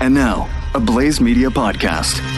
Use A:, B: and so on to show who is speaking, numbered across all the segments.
A: And now, a Blaze Media podcast.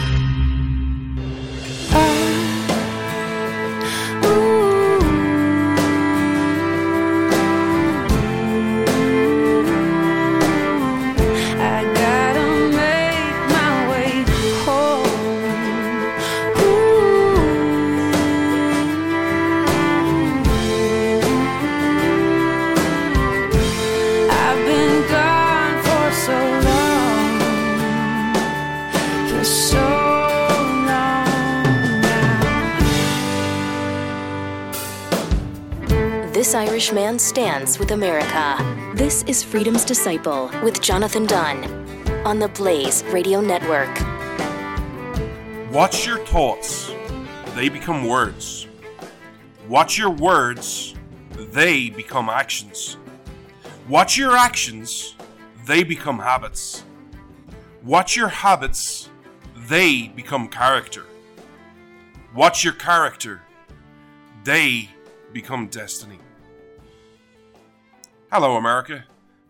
B: Stands with America. This is Freedom's Disciple with Jonathan Dunn on the Blaze Radio Network.
C: Watch your thoughts, they become words. Watch your words, they become actions. Watch your actions, they become habits. Watch your habits, they become character. Watch your character, they become destiny. Hello, America.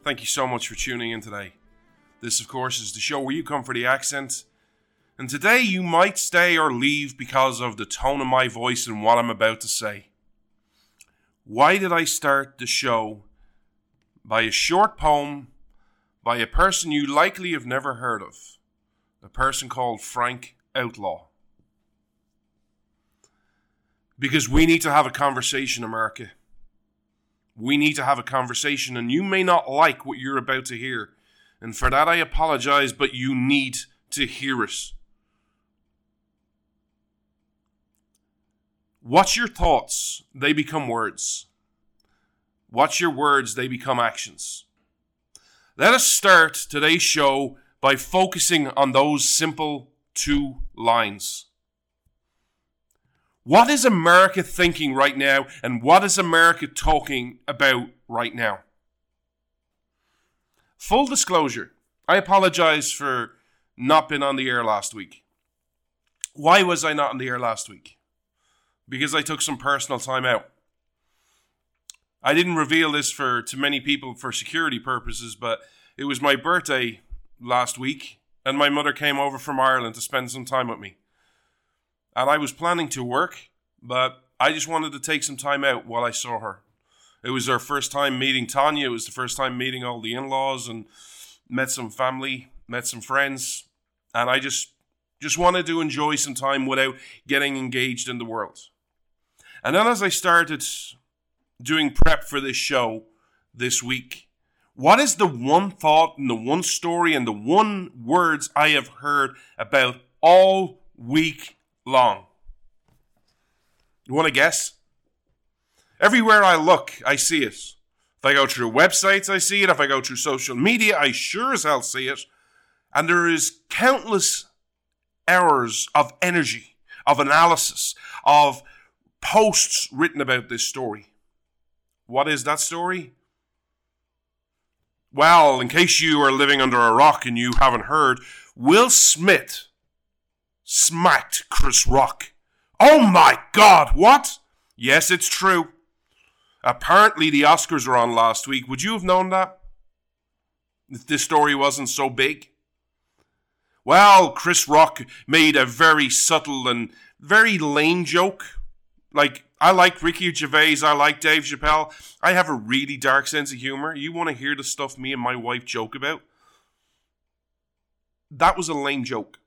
C: Thank you so much for tuning in today. This, of course, is the show where you come for the accent. And today you might stay or leave because of the tone of my voice and what I'm about to say. Why did I start the show by a short poem by a person you likely have never heard of? A person called Frank Outlaw. Because we need to have a conversation, America. We need to have a conversation, and you may not like what you're about to hear. And for that, I apologize, but you need to hear it. Watch your thoughts, they become words. Watch your words, they become actions. Let us start today's show by focusing on those simple two lines. What is America thinking right now, and what is America talking about right now? Full disclosure, I apologize for not being on the air last week. Why was I not on the air last week? Because I took some personal time out. I didn't reveal this for to many people for security purposes, but it was my birthday last week, and my mother came over from Ireland to spend some time with me. And I was planning to work, but I just wanted to take some time out while I saw her. It was our first time meeting Tanya. It was the first time meeting all the in-laws and met some family, met some friends, and I just just wanted to enjoy some time without getting engaged in the world. And then as I started doing prep for this show this week, what is the one thought and the one story and the one words I have heard about all week long? You want to guess? Everywhere I look, I see it. If I go through websites, I see it. If I go through social media, I sure as hell see it. And there is countless hours of energy, of analysis, of posts written about this story. What is that story? Well, in case you are living under a rock and you haven't heard, Will Smith smacked Chris Rock. Oh my god, what? Yes, it's true. Apparently, the Oscars were on last week. Would you have known that? If this story wasn't so big? Well, Chris Rock made a very subtle and very lame joke. Like, I like Ricky Gervais, I like Dave Chappelle. I have a really dark sense of humor. You want to hear the stuff me and my wife joke about? That was a lame joke.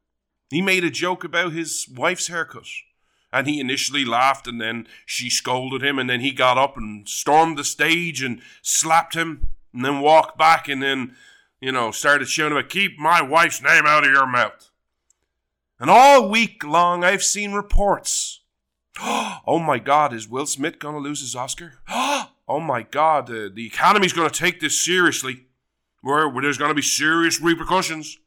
C: He made a joke about his wife's haircut. And he initially laughed, and then she scolded him, and then he got up and stormed the stage and slapped him, and then walked back, and then, you know, started shouting about, Keep my wife's name out of your mouth. And all week long, I've seen reports. Oh my God, is Will Smith going to lose his Oscar? Oh my God, the Academy's going to take this seriously, where, where there's going to be serious repercussions.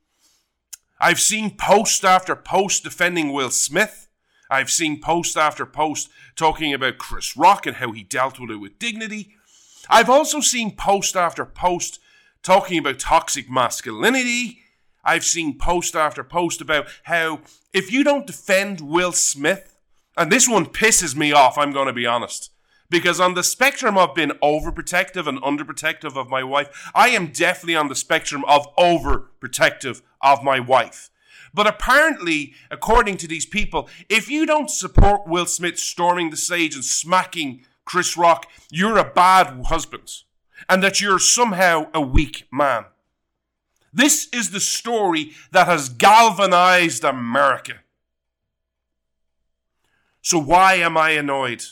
C: I've seen post after post defending Will Smith. I've seen post after post talking about Chris Rock and how he dealt with it with dignity. I've also seen post after post talking about toxic masculinity. I've seen post after post about how if you don't defend Will Smith, and this one pisses me off, I'm going to be honest, Because on the spectrum of being overprotective and underprotective of my wife, I am definitely on the spectrum of overprotective of my wife. But apparently, according to these people, if you don't support Will Smith storming the stage and smacking Chris Rock, you're a bad husband. And that you're somehow a weak man. This is the story that has galvanized America. So why am I annoyed?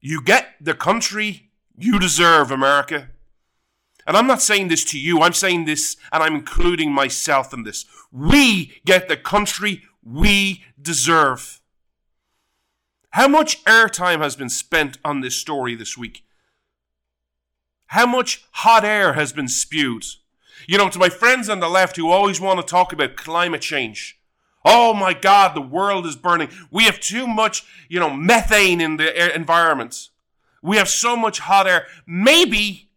C: You get the country you deserve, America. And I'm not saying this to you, I'm saying this and I'm including myself in this. We get the country we deserve. How much airtime has been spent on this story this week? How much hot air has been spewed? You know, to my friends on the left who always want to talk about climate change. Oh my God, the world is burning. We have too much, you know, methane in the air environment. We have so much hot air. Maybe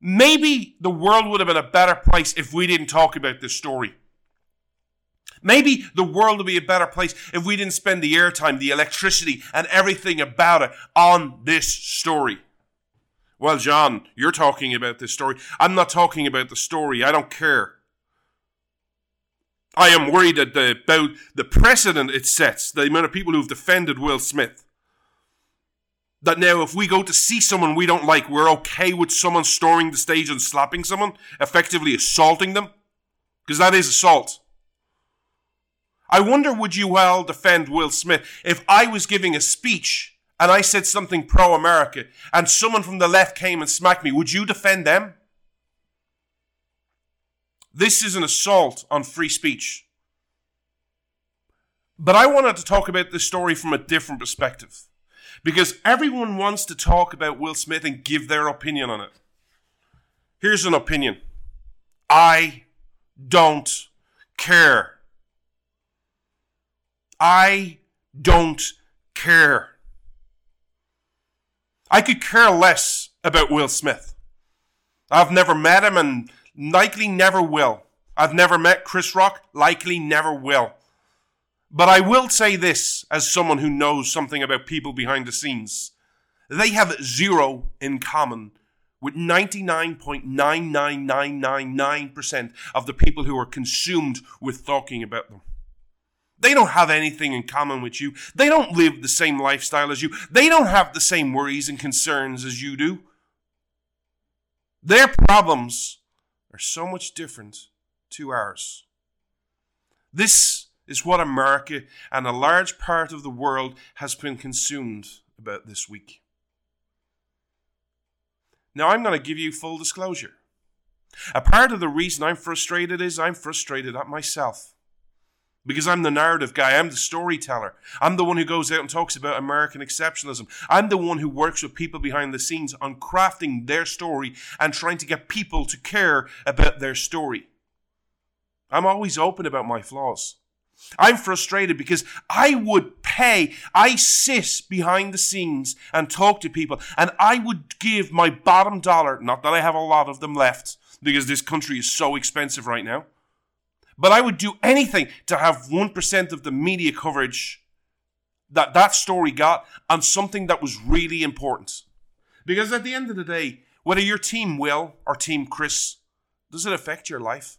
C: Maybe the world would have been a better place if we didn't talk about this story. Maybe the world would be a better place if we didn't spend the airtime, the electricity, and everything about it on this story. Well, John, you're talking about this story. I'm not talking about the story. I don't care. I am worried about the precedent it sets, the amount of people who've defended Will Smith. That now, if we go to see someone we don't like, we're okay with someone storming the stage and slapping someone, effectively assaulting them? Because that is assault. I wonder would you well defend Will Smith if I was giving a speech and I said something pro America and someone from the left came and smacked me, would you defend them? This is an assault on free speech. But I wanted to talk about this story from a different perspective because everyone wants to talk about Will Smith and give their opinion on it. Here's an opinion I don't care. I don't care. I could care less about Will Smith. I've never met him and likely never will. I've never met Chris Rock, likely never will. But I will say this as someone who knows something about people behind the scenes. They have zero in common with 99.99999% of the people who are consumed with talking about them. They don't have anything in common with you. They don't live the same lifestyle as you. They don't have the same worries and concerns as you do. Their problems are so much different to ours. This is what America and a large part of the world has been consumed about this week. Now, I'm going to give you full disclosure. A part of the reason I'm frustrated is I'm frustrated at myself. Because I'm the narrative guy, I'm the storyteller. I'm the one who goes out and talks about American exceptionalism. I'm the one who works with people behind the scenes on crafting their story and trying to get people to care about their story. I'm always open about my flaws. I'm frustrated because I would pay, I sit behind the scenes and talk to people, and I would give my bottom dollar, not that I have a lot of them left, because this country is so expensive right now, but I would do anything to have 1% of the media coverage that that story got on something that was really important. Because at the end of the day, whether your team Will or team Chris, does it affect your life?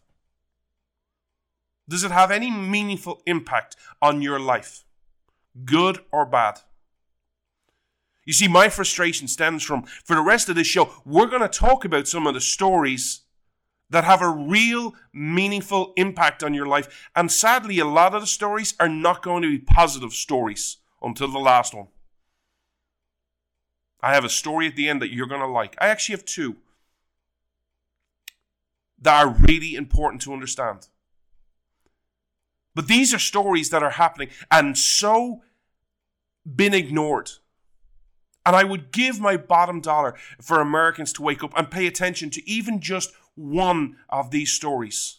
C: Does it have any meaningful impact on your life, good or bad? You see, my frustration stems from, for the rest of this show, we're going to talk about some of the stories that have a real meaningful impact on your life. And sadly, a lot of the stories are not going to be positive stories until the last one. I have a story at the end that you're going to like. I actually have two that are really important to understand. But these are stories that are happening and so been ignored. And I would give my bottom dollar for Americans to wake up and pay attention to even just one of these stories.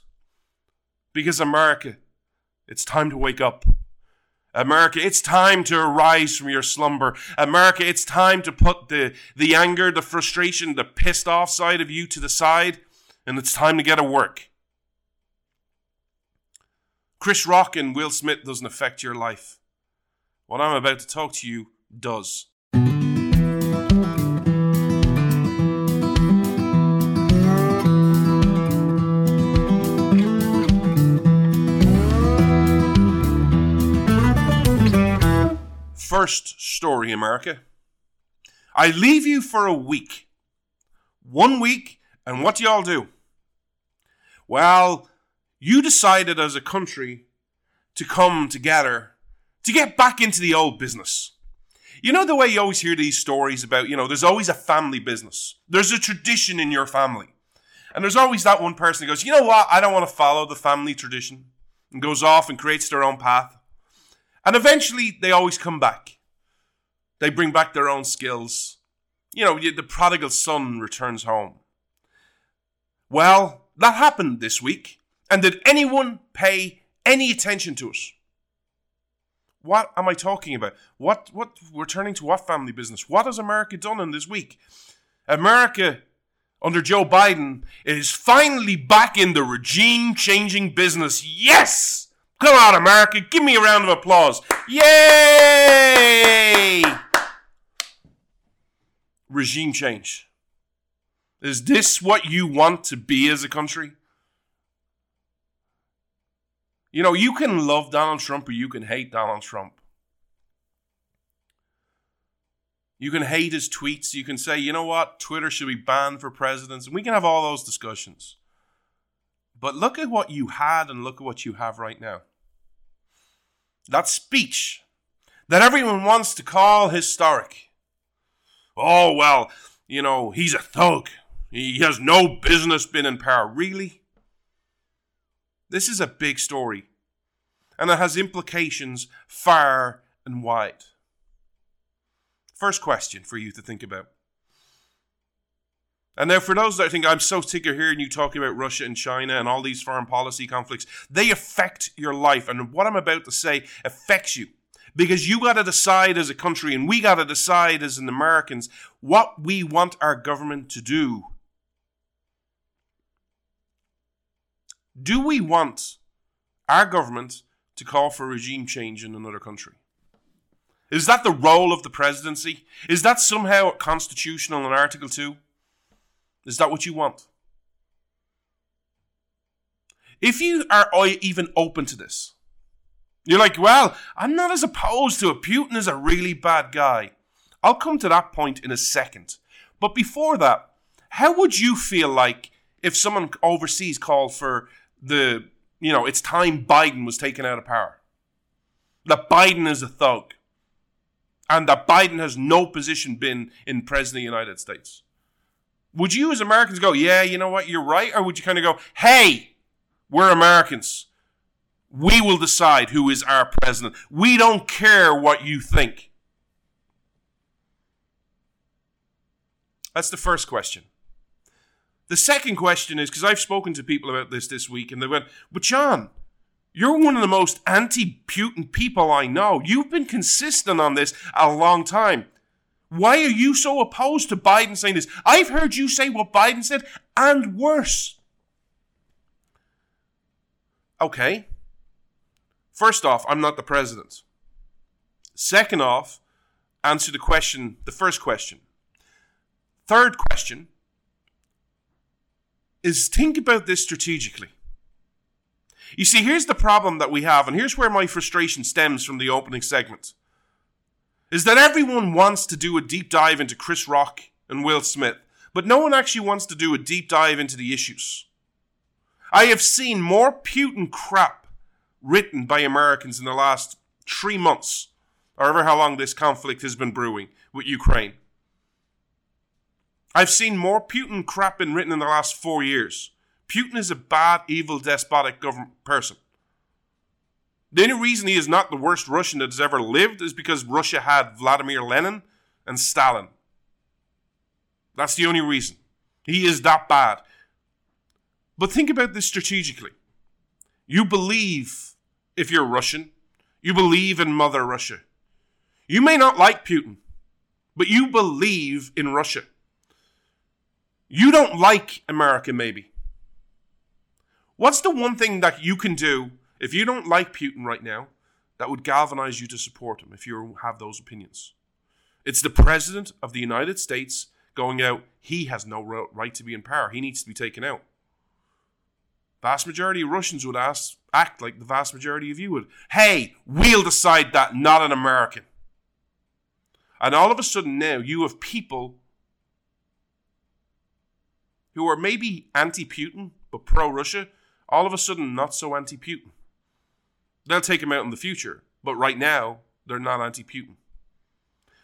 C: Because America, it's time to wake up. America, it's time to arise from your slumber. America, it's time to put the, the anger, the frustration, the pissed off side of you to the side, and it's time to get to work. Chris Rock and Will Smith doesn't affect your life. what I'm about to talk to you does. First story, America. I leave you for a week. One week, and what do y'all do? Well, you decided as a country to come together to get back into the old business. You know the way you always hear these stories about, you know, there's always a family business. There's a tradition in your family. And there's always that one person who goes, you know what, I don't want to follow the family tradition, and goes off and creates their own path. And eventually they always come back. They bring back their own skills. You know, the prodigal son returns home. Well, that happened this week. And did anyone pay any attention to it? What am I talking about? What what returning to what family business? What has America done in this week? America under Joe Biden is finally back in the regime changing business. Yes! Come on, America, give me a round of applause. Yay! Regime change. Is this what you want to be as a country? You know, you can love Donald Trump or you can hate Donald Trump. You can hate his tweets. You can say, you know what, Twitter should be banned for presidents. And we can have all those discussions. But look at what you had and look at what you have right now. That speech that everyone wants to call historic. Oh, well, you know, he's a thug. He has no business being in power. Really? This is a big story, and it has implications far and wide. First question for you to think about. And now, for those that think I'm so sick of hearing you talking about Russia and China and all these foreign policy conflicts, they affect your life. And what I'm about to say affects you. Because you got to decide as a country, and we got to decide as an Americans, what we want our government to do. Do we want our government to call for regime change in another country? Is that the role of the presidency? Is that somehow constitutional in Article 2? Is that what you want? If you are even open to this, you're like, well, I'm not as opposed to it. Putin is a really bad guy. I'll come to that point in a second. But before that, how would you feel like if someone overseas called for the, you know, it's time Biden was taken out of power? That Biden is a thug. And that Biden has no position been in President of the United States. Would you as Americans go, yeah, you know what, you're right? Or would you kind of go, hey, we're Americans. We will decide who is our president. We don't care what you think. That's the first question. The second question is because I've spoken to people about this this week and they went, but John, you're one of the most anti Putin people I know. You've been consistent on this a long time. Why are you so opposed to Biden saying this? I've heard you say what Biden said and worse. Okay. First off, I'm not the president. Second off, answer the question, the first question. Third question is think about this strategically. You see, here's the problem that we have, and here's where my frustration stems from the opening segment. Is that everyone wants to do a deep dive into Chris Rock and Will Smith, but no one actually wants to do a deep dive into the issues. I have seen more Putin crap written by Americans in the last three months, however how long this conflict has been brewing with Ukraine. I've seen more Putin crap been written in the last four years. Putin is a bad, evil, despotic government person. The only reason he is not the worst Russian that has ever lived is because Russia had Vladimir Lenin and Stalin. That's the only reason. He is that bad. But think about this strategically. You believe, if you're Russian, you believe in Mother Russia. You may not like Putin, but you believe in Russia. You don't like America, maybe. What's the one thing that you can do if you don't like Putin right now, that would galvanize you to support him if you have those opinions. It's the president of the United States going out, he has no right to be in power. He needs to be taken out. Vast majority of Russians would ask, act like the vast majority of you would. Hey, we'll decide that, not an American. And all of a sudden now you have people who are maybe anti Putin but pro Russia, all of a sudden not so anti Putin. They'll take him out in the future, but right now they're not anti Putin.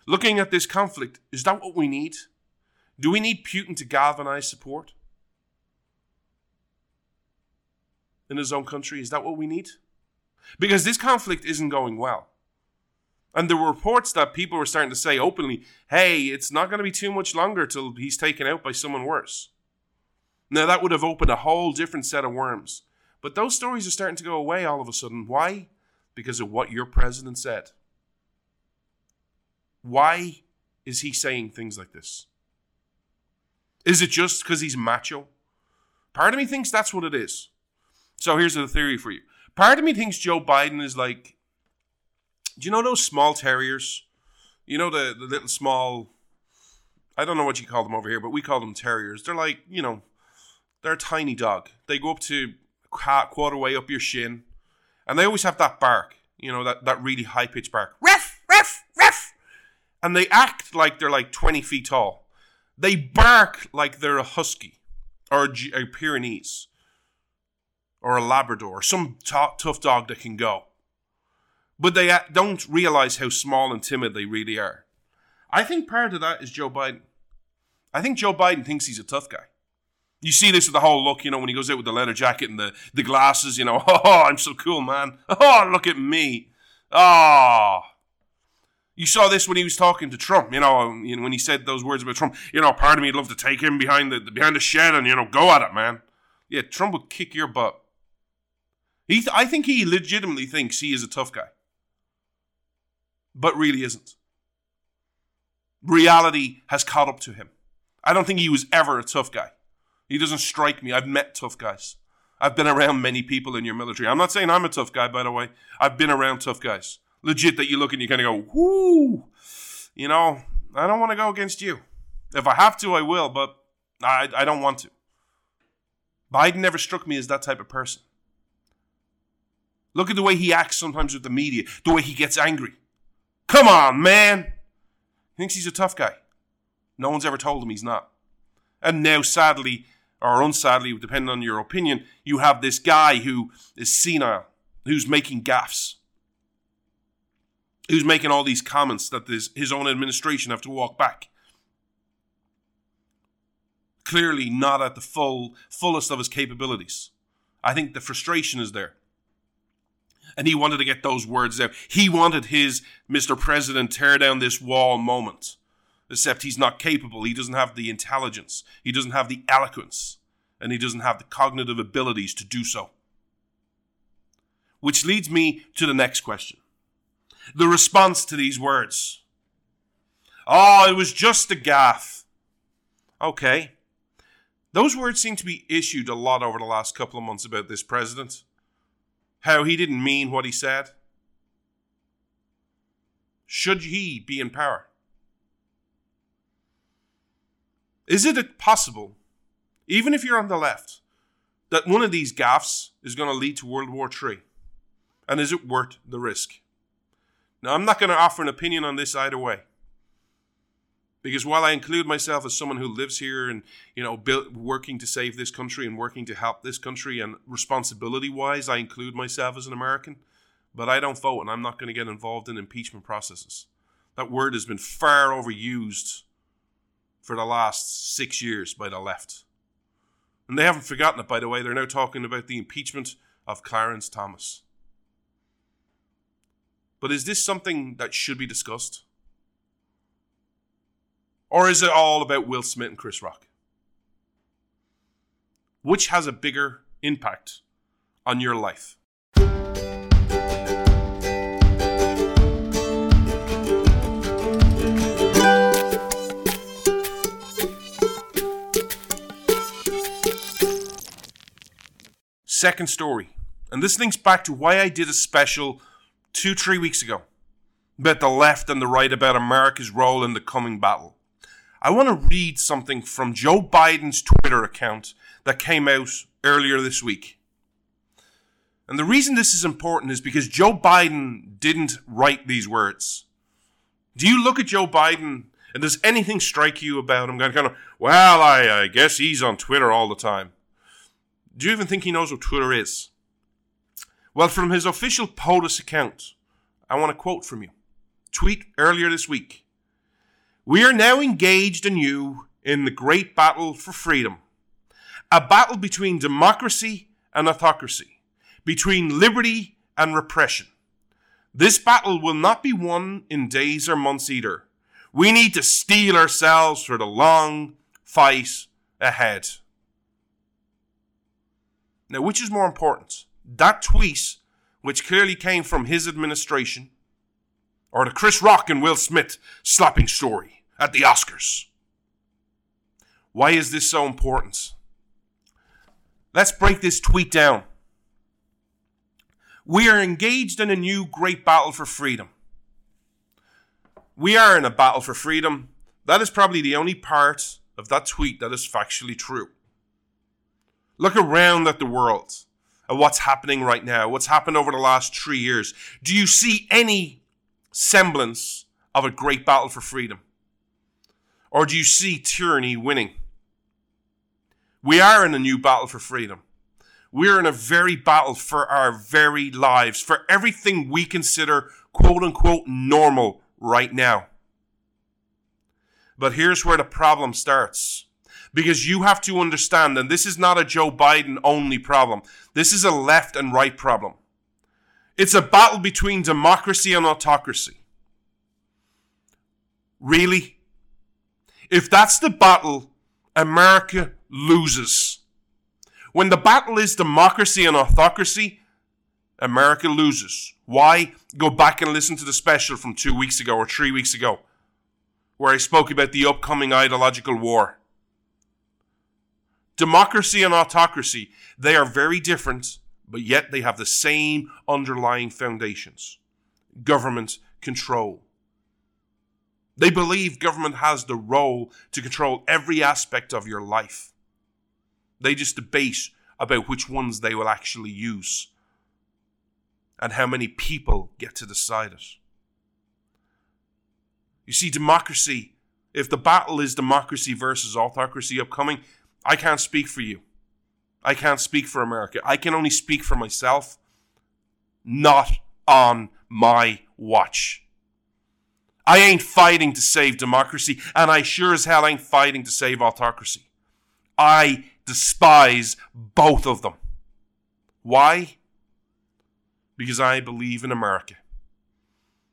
C: Looking at this conflict, is that what we need? Do we need Putin to galvanize support in his own country? Is that what we need? Because this conflict isn't going well. And there were reports that people were starting to say openly, hey, it's not going to be too much longer till he's taken out by someone worse. Now, that would have opened a whole different set of worms. But those stories are starting to go away all of a sudden. Why? Because of what your president said. Why is he saying things like this? Is it just because he's macho? Part of me thinks that's what it is. So here's the theory for you. Part of me thinks Joe Biden is like, do you know those small terriers? You know the, the little small, I don't know what you call them over here, but we call them terriers. They're like, you know, they're a tiny dog. They go up to quarter way up your shin, and they always have that bark, you know, that, that really high pitched bark. Ref, ref, ref. And they act like they're like 20 feet tall. They bark like they're a husky or a, G- a Pyrenees or a Labrador, some t- tough dog that can go. But they don't realize how small and timid they really are. I think part of that is Joe Biden. I think Joe Biden thinks he's a tough guy. You see this with the whole look, you know, when he goes out with the leather jacket and the, the glasses, you know, oh, I'm so cool, man. Oh, look at me. Oh. You saw this when he was talking to Trump, you know, um, you know, when he said those words about Trump. You know, part of me'd love to take him behind the behind the shed and you know go at it, man. Yeah, Trump would kick your butt. He, th- I think he legitimately thinks he is a tough guy, but really isn't. Reality has caught up to him. I don't think he was ever a tough guy. He doesn't strike me. I've met tough guys. I've been around many people in your military. I'm not saying I'm a tough guy, by the way. I've been around tough guys. Legit, that you look and you kind of go, whoo. You know, I don't want to go against you. If I have to, I will, but I, I don't want to. Biden never struck me as that type of person. Look at the way he acts sometimes with the media, the way he gets angry. Come on, man. He thinks he's a tough guy. No one's ever told him he's not. And now, sadly, or unsadly, depending on your opinion, you have this guy who is senile, who's making gaffes, who's making all these comments that this, his own administration have to walk back. Clearly, not at the full fullest of his capabilities. I think the frustration is there. And he wanted to get those words out. He wanted his Mr. President tear down this wall moment except he's not capable. He doesn't have the intelligence, he doesn't have the eloquence, and he doesn't have the cognitive abilities to do so. Which leads me to the next question the response to these words. Oh, it was just a gaffe. Okay. Those words seem to be issued a lot over the last couple of months about this president. How he didn't mean what he said. Should he be in power? Is it possible, even if you're on the left, that one of these gaffes is going to lead to World War III? And is it worth the risk? Now, I'm not going to offer an opinion on this either way. Because while I include myself as someone who lives here and, you know, working to save this country and working to help this country, and responsibility wise, I include myself as an American, but I don't vote and I'm not going to get involved in impeachment processes. That word has been far overused for the last six years by the left. And they haven't forgotten it, by the way. They're now talking about the impeachment of Clarence Thomas. But is this something that should be discussed? Or is it all about Will Smith and Chris Rock? Which has a bigger impact on your life? Second story. And this links back to why I did a special two, three weeks ago about the left and the right about America's role in the coming battle. I want to read something from Joe Biden's Twitter account that came out earlier this week. And the reason this is important is because Joe Biden didn't write these words. Do you look at Joe Biden and does anything strike you about him? Kind of, well, I, I guess he's on Twitter all the time. Do you even think he knows what Twitter is? Well, from his official POTUS account, I want to quote from you. Tweet earlier this week. We are now engaged anew in the great battle for freedom. A battle between democracy and autocracy, between liberty and repression. This battle will not be won in days or months either. We need to steel ourselves for the long fight ahead. Now, which is more important? That tweet, which clearly came from his administration, or the Chris Rock and Will Smith slapping story at the Oscars? Why is this so important? Let's break this tweet down. We are engaged in a new great battle for freedom. We are in a battle for freedom. That is probably the only part of that tweet that is factually true. Look around at the world, at what's happening right now, what's happened over the last three years. Do you see any semblance of a great battle for freedom? Or do you see tyranny winning? We are in a new battle for freedom. We're in a very battle for our very lives, for everything we consider quote unquote normal right now. But here's where the problem starts. Because you have to understand, and this is not a Joe Biden only problem, this is a left and right problem. It's a battle between democracy and autocracy. Really? If that's the battle, America loses. When the battle is democracy and autocracy, America loses. Why? Go back and listen to the special from two weeks ago or three weeks ago, where I spoke about the upcoming ideological war. Democracy and autocracy, they are very different, but yet they have the same underlying foundations government control. They believe government has the role to control every aspect of your life. They just debate about which ones they will actually use and how many people get to decide it. You see, democracy, if the battle is democracy versus autocracy upcoming, I can't speak for you. I can't speak for America. I can only speak for myself, not on my watch. I ain't fighting to save democracy, and I sure as hell ain't fighting to save autocracy. I despise both of them. Why? Because I believe in America.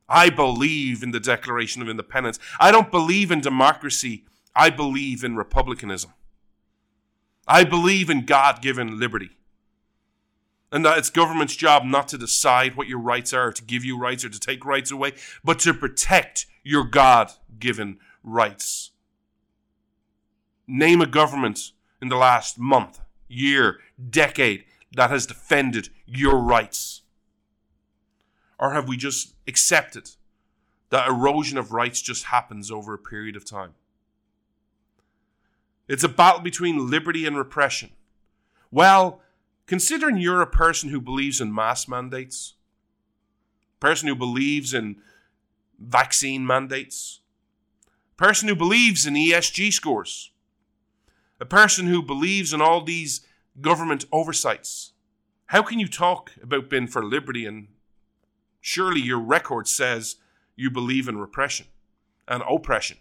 C: I believe in the Declaration of Independence. I don't believe in democracy. I believe in republicanism. I believe in God given liberty. And that it's government's job not to decide what your rights are, to give you rights or to take rights away, but to protect your God given rights. Name a government in the last month, year, decade that has defended your rights. Or have we just accepted that erosion of rights just happens over a period of time? It's a battle between liberty and repression. Well, considering you're a person who believes in mass mandates, person who believes in vaccine mandates, person who believes in ESG scores, a person who believes in all these government oversights, how can you talk about being for liberty and surely your record says you believe in repression and oppression?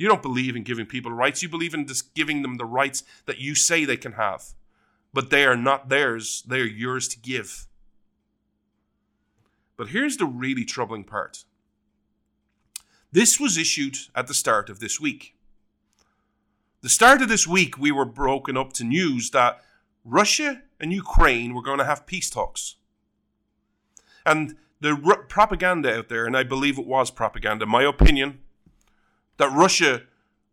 C: You don't believe in giving people rights. You believe in just giving them the rights that you say they can have. But they are not theirs, they are yours to give. But here's the really troubling part this was issued at the start of this week. The start of this week, we were broken up to news that Russia and Ukraine were going to have peace talks. And the r- propaganda out there, and I believe it was propaganda, my opinion, that Russia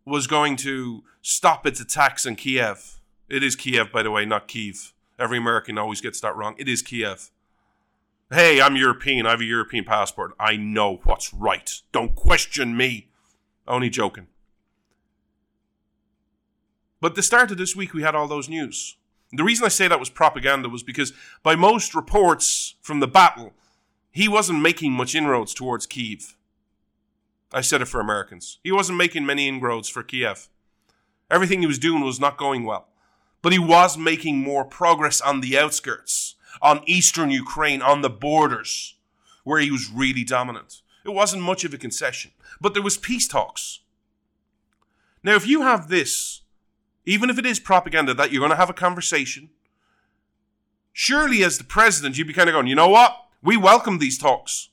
C: was going to stop its attacks on Kiev. It is Kiev, by the way, not Kiev. Every American always gets that wrong. It is Kiev. Hey, I'm European. I have a European passport. I know what's right. Don't question me. Only joking. But the start of this week, we had all those news. The reason I say that was propaganda was because, by most reports from the battle, he wasn't making much inroads towards Kiev. I said it for Americans. He wasn't making many inroads for Kiev. Everything he was doing was not going well. But he was making more progress on the outskirts, on eastern Ukraine, on the borders, where he was really dominant. It wasn't much of a concession, but there was peace talks. Now, if you have this even if it is propaganda, that you're going to have a conversation. Surely, as the president, you'd be kind of going, you know what? We welcome these talks.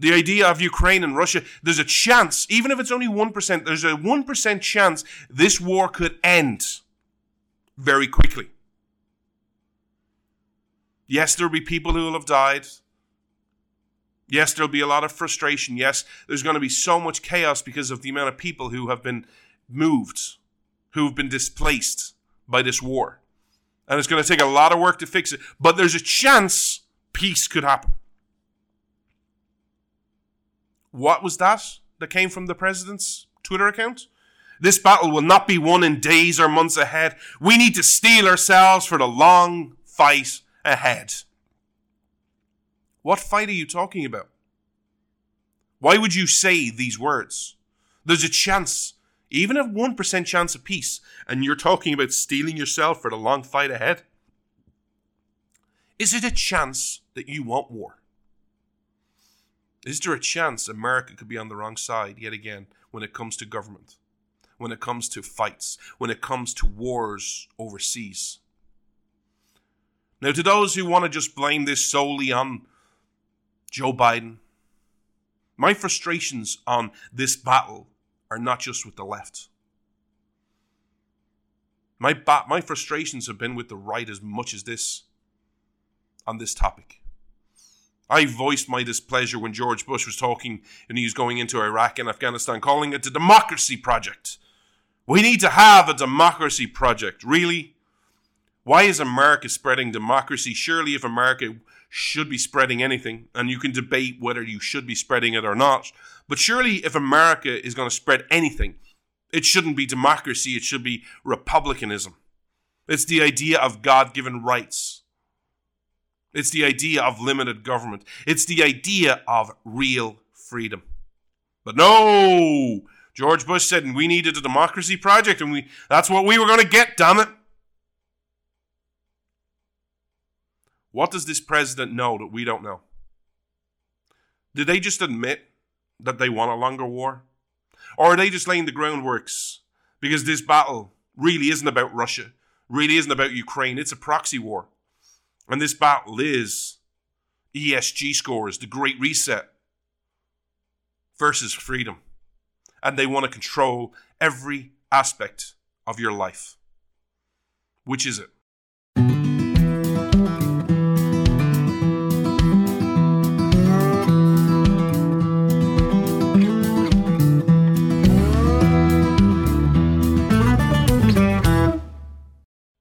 C: The idea of Ukraine and Russia, there's a chance, even if it's only 1%, there's a 1% chance this war could end very quickly. Yes, there'll be people who will have died. Yes, there'll be a lot of frustration. Yes, there's going to be so much chaos because of the amount of people who have been moved who've been displaced by this war. And it's going to take a lot of work to fix it. But there's a chance peace could happen. What was that that came from the president's Twitter account? This battle will not be won in days or months ahead. We need to steel ourselves for the long fight ahead. What fight are you talking about? Why would you say these words? There's a chance even a 1% chance of peace, and you're talking about steeling yourself for the long fight ahead? Is it a chance that you want war? Is there a chance America could be on the wrong side yet again when it comes to government, when it comes to fights, when it comes to wars overseas? Now, to those who want to just blame this solely on Joe Biden, my frustrations on this battle are not just with the left. My ba- my frustrations have been with the right as much as this on this topic. I voiced my displeasure when George Bush was talking and he was going into Iraq and Afghanistan, calling it a democracy project. We need to have a democracy project. Really? Why is America spreading democracy? Surely, if America should be spreading anything, and you can debate whether you should be spreading it or not, but surely, if America is going to spread anything, it shouldn't be democracy, it should be republicanism. It's the idea of God given rights. It's the idea of limited government. It's the idea of real freedom. But no! George Bush said we needed a democracy project and we that's what we were going to get, damn it. What does this president know that we don't know? Did they just admit that they want a longer war? Or are they just laying the groundworks because this battle really isn't about Russia, really isn't about Ukraine, it's a proxy war. And this battle is ESG scores, the Great Reset versus freedom. And they want to control every aspect of your life. Which is it?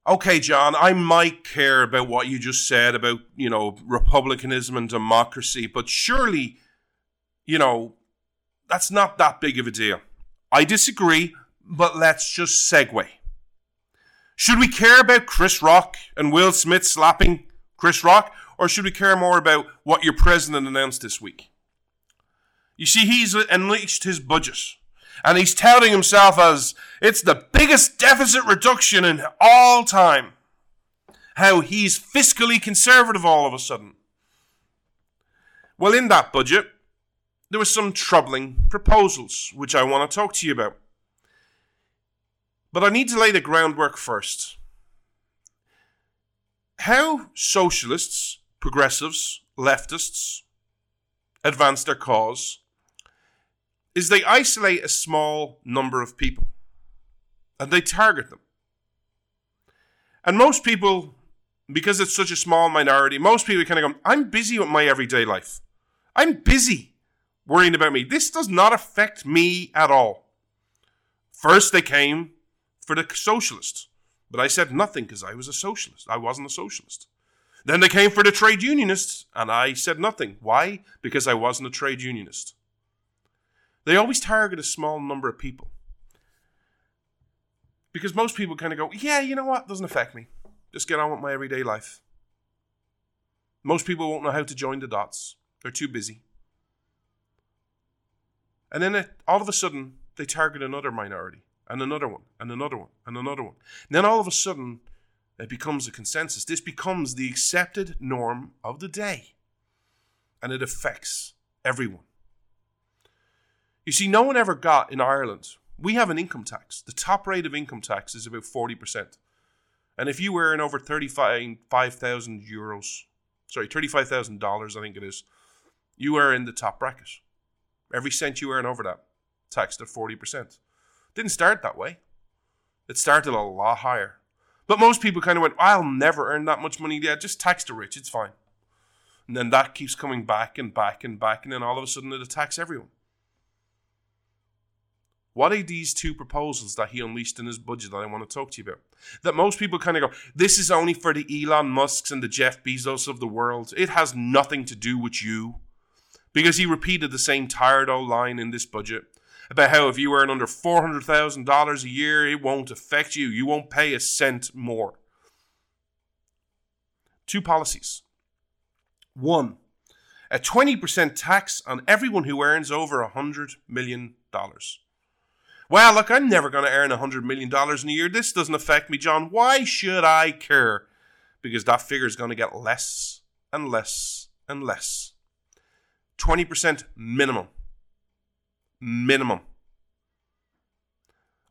C: Okay, John, I might care about what you just said about, you know, republicanism and democracy, but surely, you know, that's not that big of a deal. I disagree, but let's just segue. Should we care about Chris Rock and Will Smith slapping Chris Rock, or should we care more about what your president announced this week? You see, he's unleashed his budget and he's touting himself as it's the biggest deficit reduction in all time. How he's fiscally conservative all of a sudden. Well, in that budget, there were some troubling proposals which I want to talk to you about. But I need to lay the groundwork first. How socialists, progressives, leftists advance their cause is they isolate a small number of people and they target them. And most people, because it's such a small minority, most people kind of go, I'm busy with my everyday life. I'm busy worrying about me. This does not affect me at all. First, they came for the socialists, but I said nothing because I was a socialist. I wasn't a socialist. Then they came for the trade unionists, and I said nothing. Why? Because I wasn't a trade unionist. They always target a small number of people. Because most people kind of go, yeah, you know what? Doesn't affect me. Just get on with my everyday life. Most people won't know how to join the dots, they're too busy. And then it, all of a sudden, they target another minority, and another one, and another one, and another one. And then all of a sudden, it becomes a consensus. This becomes the accepted norm of the day. And it affects everyone. You see, no one ever got in Ireland. We have an income tax. The top rate of income tax is about 40%. And if you earn over 35,000 euros, sorry, $35,000, I think it is, you are in the top bracket. Every cent you earn over that, taxed at 40%. Didn't start that way. It started a lot higher. But most people kind of went, I'll never earn that much money. Yeah, just tax the rich, it's fine. And then that keeps coming back and back and back, and then all of a sudden it attacks everyone. What are these two proposals that he unleashed in his budget that I want to talk to you about? That most people kind of go, this is only for the Elon Musks and the Jeff Bezos of the world. It has nothing to do with you. Because he repeated the same tired old line in this budget about how if you earn under $400,000 a year, it won't affect you. You won't pay a cent more. Two policies. One, a 20% tax on everyone who earns over $100 million. Well, look, I'm never going to earn $100 million in a year. This doesn't affect me, John. Why should I care? Because that figure is going to get less and less and less. 20% minimum. Minimum.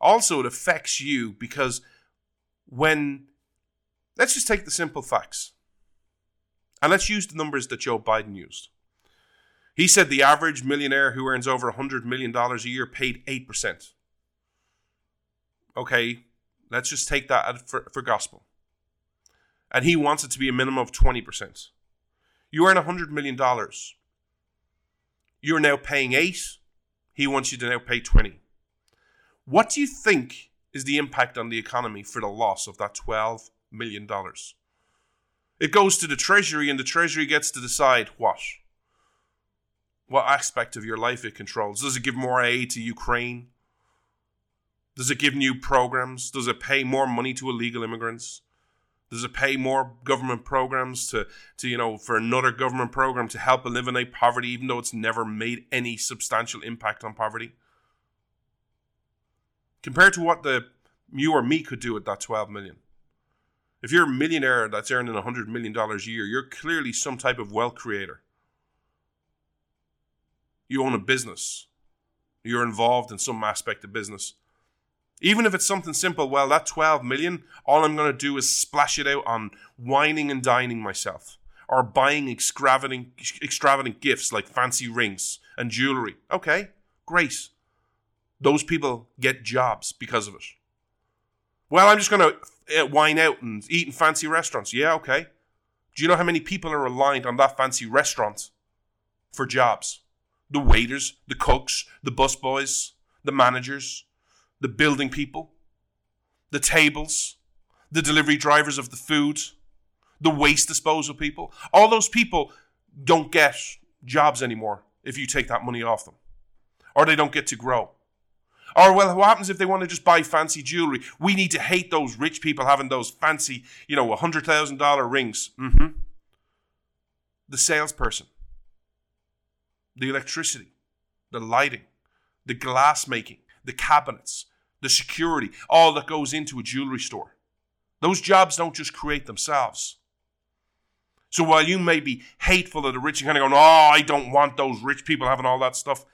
C: Also, it affects you because when, let's just take the simple facts. And let's use the numbers that Joe Biden used. He said the average millionaire who earns over $100 million a year paid 8%. Okay, let's just take that for, for gospel. And he wants it to be a minimum of 20%. You earn $100 million. You're now paying 8 He wants you to now pay 20 What do you think is the impact on the economy for the loss of that $12 million? It goes to the Treasury, and the Treasury gets to decide what? What aspect of your life it controls. Does it give more aid to Ukraine? Does it give new programs? Does it pay more money to illegal immigrants? Does it pay more government programs to, to you know, for another government program to help eliminate poverty, even though it's never made any substantial impact on poverty? Compared to what the you or me could do with that 12 million. If you're a millionaire that's earning $100 million a year, you're clearly some type of wealth creator. You own a business. You're involved in some aspect of business. Even if it's something simple, well, that 12 million, all I'm going to do is splash it out on wining and dining myself or buying extravagant, extravagant gifts like fancy rings and jewelry. Okay, great. Those people get jobs because of it. Well, I'm just going to uh, wine out and eat in fancy restaurants. Yeah, okay. Do you know how many people are reliant on that fancy restaurant for jobs? The waiters, the cooks, the busboys, the managers, the building people, the tables, the delivery drivers of the food, the waste disposal people. All those people don't get jobs anymore if you take that money off them, or they don't get to grow. Or, well, what happens if they want to just buy fancy jewelry? We need to hate those rich people having those fancy, you know, $100,000 rings. Mm-hmm. The salesperson, the electricity, the lighting, the glass making, the cabinets, the security, all that goes into a jewelry store. Those jobs don't just create themselves. So while you may be hateful of the rich and kind of going, oh, I don't want those rich people having all that stuff,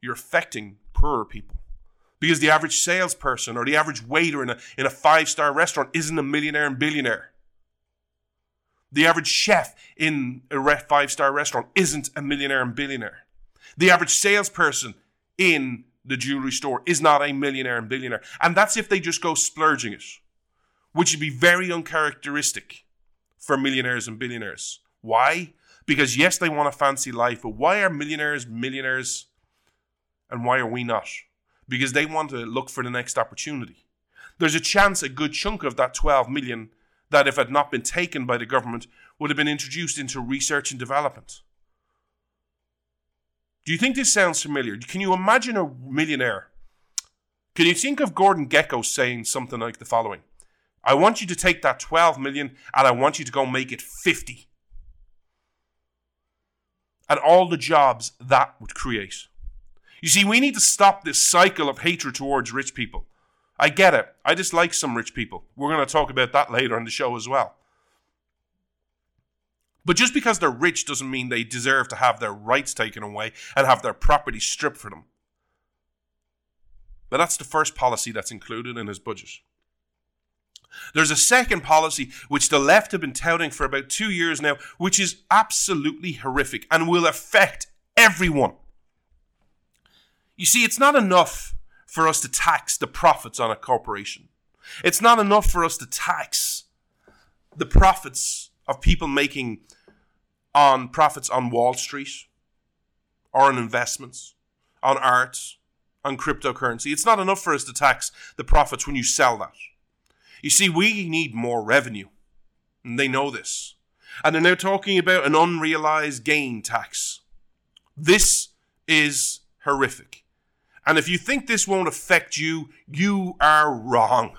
C: you're affecting poorer people. Because the average salesperson or the average waiter in a, in a five star restaurant isn't a millionaire and billionaire. The average chef in a five star restaurant isn't a millionaire and billionaire. The average salesperson in the jewelry store is not a millionaire and billionaire. And that's if they just go splurging it, which would be very uncharacteristic for millionaires and billionaires. Why? Because yes, they want a fancy life, but why are millionaires millionaires and why are we not? Because they want to look for the next opportunity. There's a chance a good chunk of that 12 million that, if it had not been taken by the government, would have been introduced into research and development. Do you think this sounds familiar? Can you imagine a millionaire? Can you think of Gordon Gekko saying something like the following? I want you to take that 12 million and I want you to go make it 50. And all the jobs that would create. You see, we need to stop this cycle of hatred towards rich people. I get it. I dislike some rich people. We're going to talk about that later in the show as well. But just because they're rich doesn't mean they deserve to have their rights taken away and have their property stripped for them. But that's the first policy that's included in his budget. There's a second policy which the left have been touting for about two years now, which is absolutely horrific and will affect everyone. You see, it's not enough for us to tax the profits on a corporation. It's not enough for us to tax the profits of people making on profits on Wall Street or on investments, on art, on cryptocurrency. It's not enough for us to tax the profits when you sell that. You see, we need more revenue, and they know this. And they're now talking about an unrealized gain tax. This is horrific. And if you think this won't affect you, you are wrong.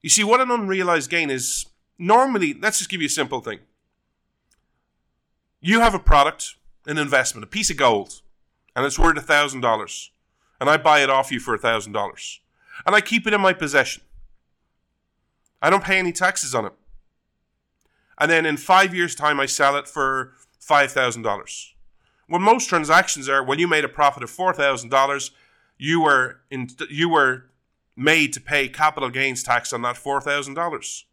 C: You see, what an unrealized gain is normally, let's just give you a simple thing. You have a product, an investment, a piece of gold, and it's worth a $1,000. And I buy it off you for a $1,000. And I keep it in my possession. I don't pay any taxes on it. And then in five years' time, I sell it for $5,000. Well, most transactions are when you made a profit of $4,000, you were in, you were made to pay capital gains tax on that $4,000.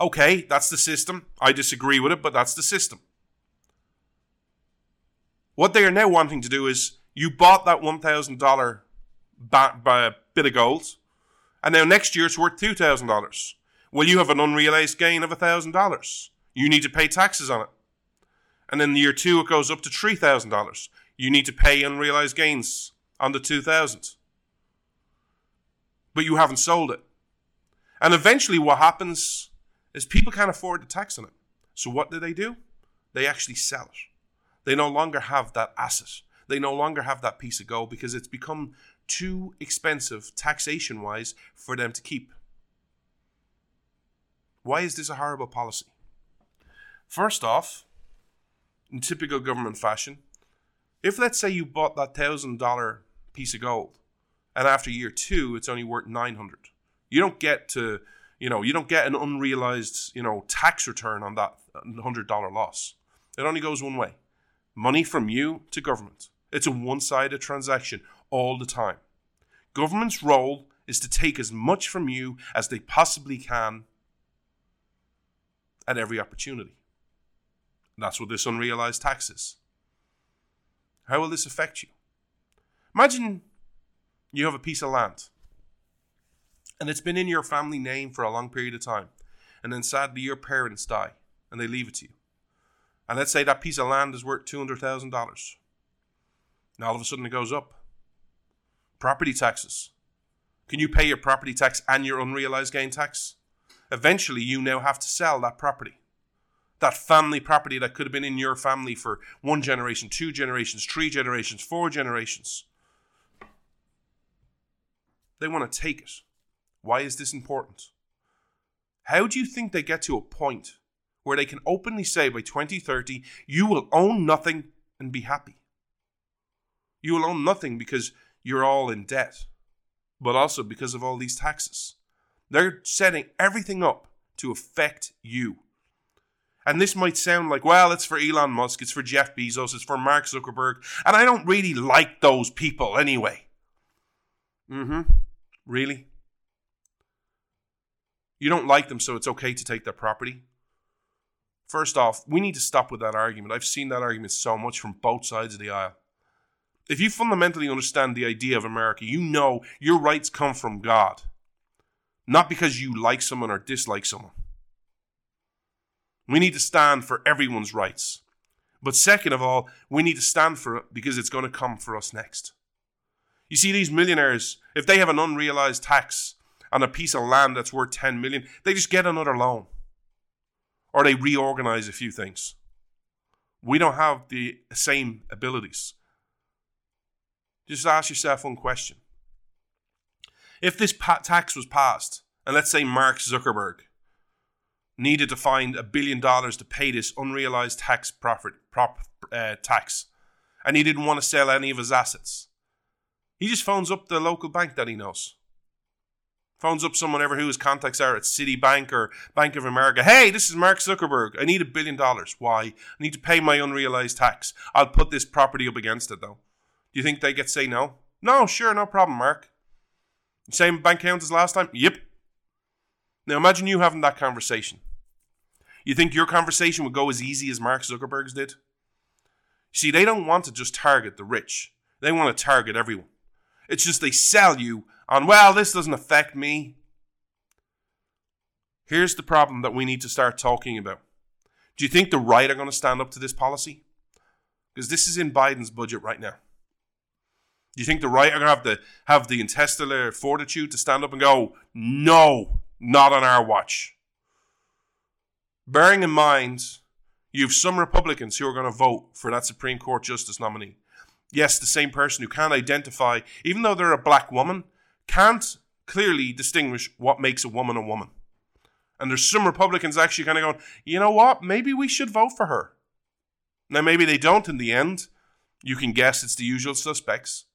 C: Okay, that's the system. I disagree with it, but that's the system. What they are now wanting to do is you bought that $1,000 ba- ba- bit of gold, and now next year it's worth $2,000. Well, you have an unrealized gain of $1,000. You need to pay taxes on it. And in year two, it goes up to $3,000. You need to pay unrealized gains on the 2000 But you haven't sold it. And eventually, what happens is people can't afford the tax on it. So what do they do? They actually sell it. They no longer have that asset. They no longer have that piece of gold because it's become too expensive taxation wise for them to keep. Why is this a horrible policy? First off, in typical government fashion, if let's say you bought that thousand dollar piece of gold and after year two it's only worth 900 you don't get to you know you don't get an unrealized you know tax return on that uh, hundred dollar loss. It only goes one way. Money from you to government. It's a one-sided transaction all the time. Government's role is to take as much from you as they possibly can at every opportunity. That's what this unrealized tax is. How will this affect you? Imagine you have a piece of land and it's been in your family name for a long period of time, and then sadly your parents die and they leave it to you. And let's say that piece of land is worth $200,000. Now all of a sudden it goes up. Property taxes. Can you pay your property tax and your unrealized gain tax? Eventually, you now have to sell that property that family property that could have been in your family for one generation, two generations, three generations, four generations. They want to take it. Why is this important? How do you think they get to a point where they can openly say by 2030, you will own nothing and be happy? You will own nothing because you're all in debt, but also because of all these taxes. They're setting everything up to affect you. And this might sound like, well, it's for Elon Musk, it's for Jeff Bezos, it's for Mark Zuckerberg. And I don't really like those people anyway. Mm hmm. Really? You don't like them, so it's okay to take their property? First off, we need to stop with that argument. I've seen that argument so much from both sides of the aisle. If you fundamentally understand the idea of America, you know your rights come from God, not because you like someone or dislike someone. We need to stand for everyone's rights. But second of all, we need to stand for it because it's going to come for us next. You see, these millionaires, if they have an unrealized tax on a piece of land that's worth 10 million, they just get another loan. Or they reorganize a few things. We don't have the same abilities. Just ask yourself one question. If this tax was passed, and let's say Mark Zuckerberg needed to find a billion dollars to pay this unrealized tax profit prop, uh, tax, and he didn't want to sell any of his assets, he just phones up the local bank that he knows. Phones up someone ever who his contacts are at Citibank or Bank of America. Hey, this is Mark Zuckerberg. I need a billion dollars. Why? I need to pay my unrealized tax. I'll put this property up against it though. Do you think they get say no? No, sure, no problem, Mark. Same bank account as last time? Yep. Now imagine you having that conversation. You think your conversation would go as easy as Mark Zuckerberg's did? See, they don't want to just target the rich. They want to target everyone. It's just they sell you on, well, this doesn't affect me. Here's the problem that we need to start talking about. Do you think the right are going to stand up to this policy? Because this is in Biden's budget right now. Do you think the right are going to have the have the intestinal fortitude to stand up and go, no, not on our watch? Bearing in mind, you have some Republicans who are going to vote for that Supreme Court justice nominee. Yes, the same person who can't identify, even though they're a black woman, can't clearly distinguish what makes a woman a woman. And there's some Republicans actually kind of going, you know what? Maybe we should vote for her. Now, maybe they don't in the end. You can guess it's the usual suspects.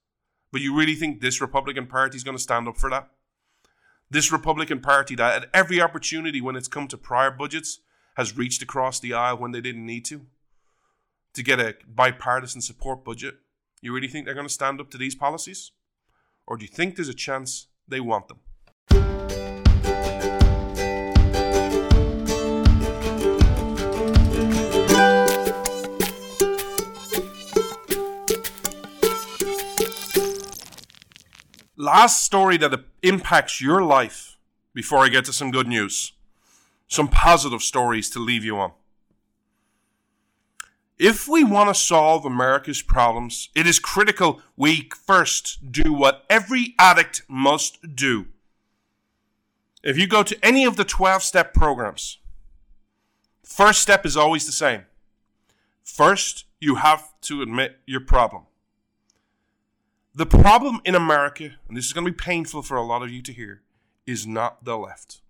C: But you really think this Republican Party is going to stand up for that? This Republican Party that at every opportunity when it's come to prior budgets has reached across the aisle when they didn't need to to get a bipartisan support budget. You really think they're going to stand up to these policies? Or do you think there's a chance they want them? Last story that impacts your life before I get to some good news. Some positive stories to leave you on. If we want to solve America's problems, it is critical we first do what every addict must do. If you go to any of the 12 step programs, first step is always the same. First, you have to admit your problem. The problem in America, and this is going to be painful for a lot of you to hear, is not the left.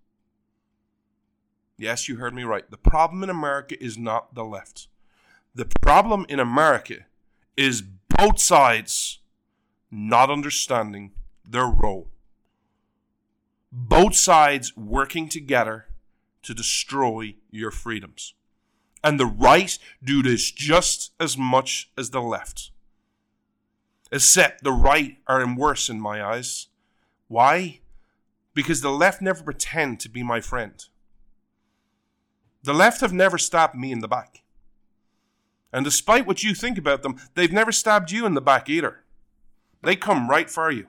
C: Yes, you heard me right. The problem in America is not the left. The problem in America is both sides not understanding their role. Both sides working together to destroy your freedoms. And the right do this just as much as the left. Except the right are in worse in my eyes. Why? Because the left never pretend to be my friend. The left have never stabbed me in the back. And despite what you think about them, they've never stabbed you in the back either. They come right for you.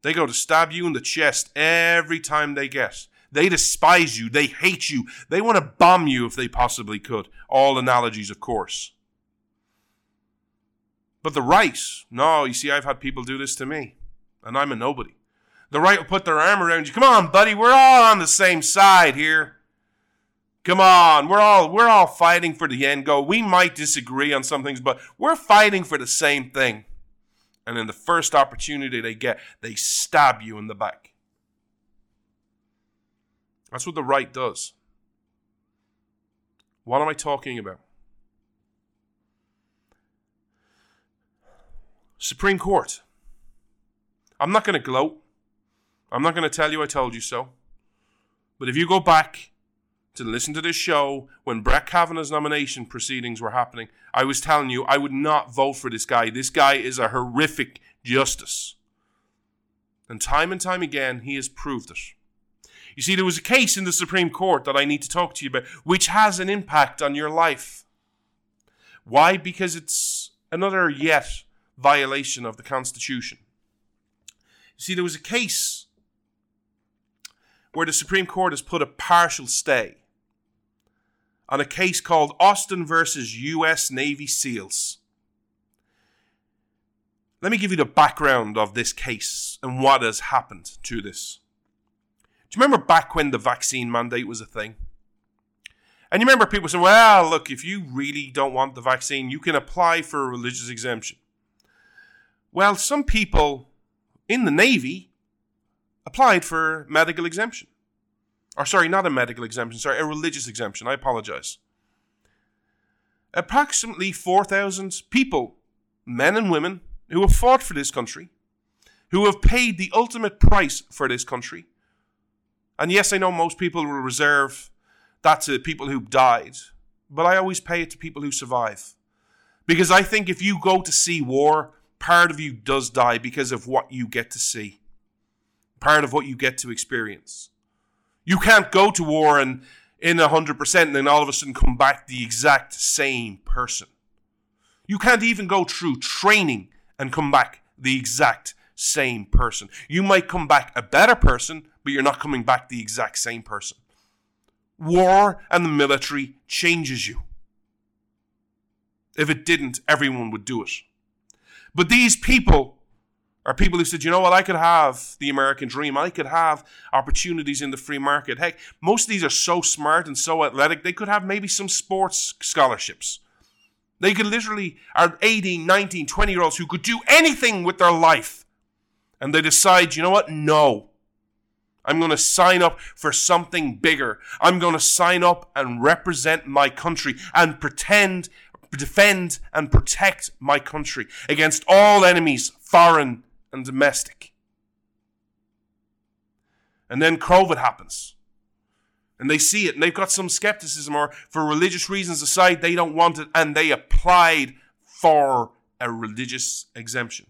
C: They go to stab you in the chest every time they get. They despise you. They hate you. They want to bomb you if they possibly could. All analogies, of course. But the right, no, you see, I've had people do this to me, and I'm a nobody. The right will put their arm around you. Come on, buddy, we're all on the same side here. Come on, we're all we're all fighting for the end goal. We might disagree on some things, but we're fighting for the same thing. And in the first opportunity they get, they stab you in the back. That's what the right does. What am I talking about? Supreme Court. I'm not going to gloat. I'm not going to tell you I told you so. But if you go back to listen to this show when Brett Kavanaugh's nomination proceedings were happening, I was telling you I would not vote for this guy. This guy is a horrific justice. And time and time again, he has proved it. You see, there was a case in the Supreme Court that I need to talk to you about, which has an impact on your life. Why? Because it's another yet violation of the Constitution. You see, there was a case where the Supreme Court has put a partial stay on a case called Austin versus U.S. Navy SEALs. Let me give you the background of this case and what has happened to this. Do you remember back when the vaccine mandate was a thing? And you remember people saying, well, look, if you really don't want the vaccine, you can apply for a religious exemption. Well, some people in the Navy applied for medical exemption. Or, sorry, not a medical exemption, sorry, a religious exemption. I apologize. Approximately 4,000 people, men and women, who have fought for this country, who have paid the ultimate price for this country. And yes, I know most people will reserve that to people who died, but I always pay it to people who survive. Because I think if you go to see war, part of you does die because of what you get to see, part of what you get to experience. You can't go to war and in 100% and then all of a sudden come back the exact same person. You can't even go through training and come back the exact same person. You might come back a better person, but you're not coming back the exact same person. War and the military changes you. If it didn't, everyone would do it. But these people are people who said, you know what, I could have the American dream. I could have opportunities in the free market. Heck, most of these are so smart and so athletic, they could have maybe some sports scholarships. They could literally are 18, 19, 20 year olds who could do anything with their life. And they decide, you know what? No. I'm going to sign up for something bigger. I'm going to sign up and represent my country and pretend, defend and protect my country against all enemies, foreign and domestic. And then COVID happens. And they see it and they've got some skepticism or for religious reasons aside, they don't want it and they applied for a religious exemption.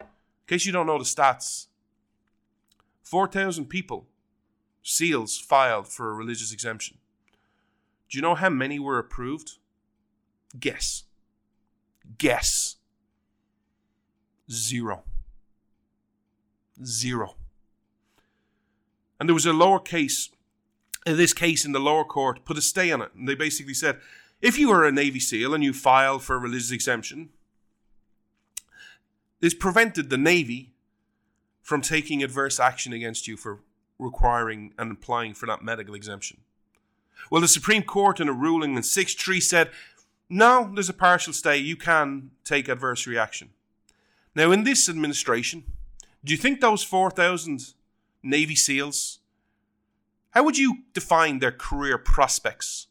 C: In case you don't know the stats, 4,000 people, SEALs, filed for a religious exemption. Do you know how many were approved? Guess. Guess. Zero. Zero. And there was a lower case, in this case in the lower court, put a stay on it. And they basically said if you were a Navy SEAL and you filed for a religious exemption, this prevented the Navy from taking adverse action against you for requiring and applying for that medical exemption. Well, the Supreme Court in a ruling in 6 3 said, no, there's a partial stay. You can take adverse reaction. Now, in this administration, do you think those 4,000 Navy SEALs, how would you define their career prospects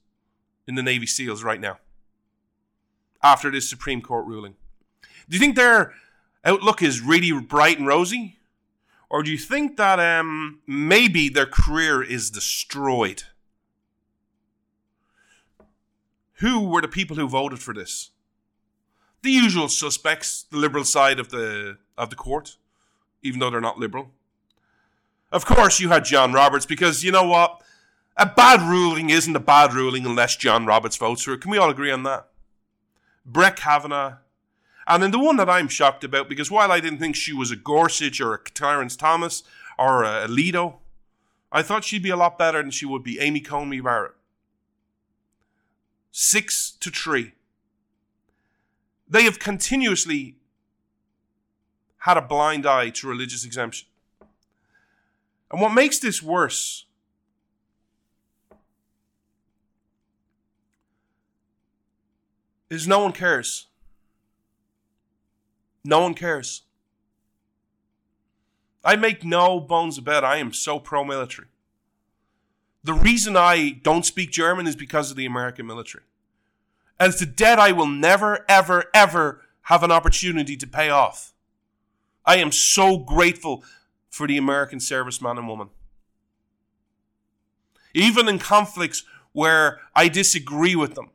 C: in the Navy SEALs right now? After this Supreme Court ruling? Do you think their outlook is really bright and rosy? Or do you think that um, maybe their career is destroyed? Who were the people who voted for this? The usual suspects, the liberal side of the of the court, even though they're not liberal. Of course, you had John Roberts because you know what? A bad ruling isn't a bad ruling unless John Roberts votes for it. Can we all agree on that? Brett Kavanaugh. And then the one that I'm shocked about, because while I didn't think she was a Gorsuch or a Clarence Thomas or a Alito, I thought she'd be a lot better than she would be Amy Coney Barrett. Six to three. They have continuously had a blind eye to religious exemption. And what makes this worse is no one cares. No one cares. I make no bones about. I am so pro military. The reason I don't speak German is because of the American military. And it's a debt I will never, ever, ever have an opportunity to pay off. I am so grateful for the American serviceman and woman. Even in conflicts where I disagree with them,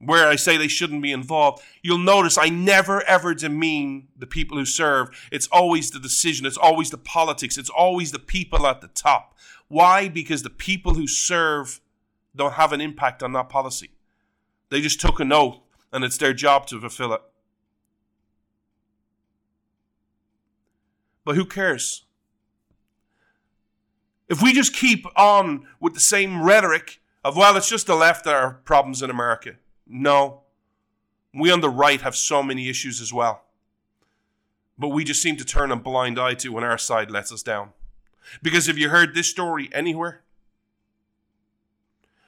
C: where I say they shouldn't be involved, you'll notice I never ever demean the people who serve. It's always the decision, it's always the politics, it's always the people at the top. Why? Because the people who serve don't have an impact on that policy. They just took an oath and it's their job to fulfill it. But who cares? If we just keep on with the same rhetoric of, well, it's just the left that are problems in America. No. We on the right have so many issues as well. But we just seem to turn a blind eye to when our side lets us down. Because have you heard this story anywhere?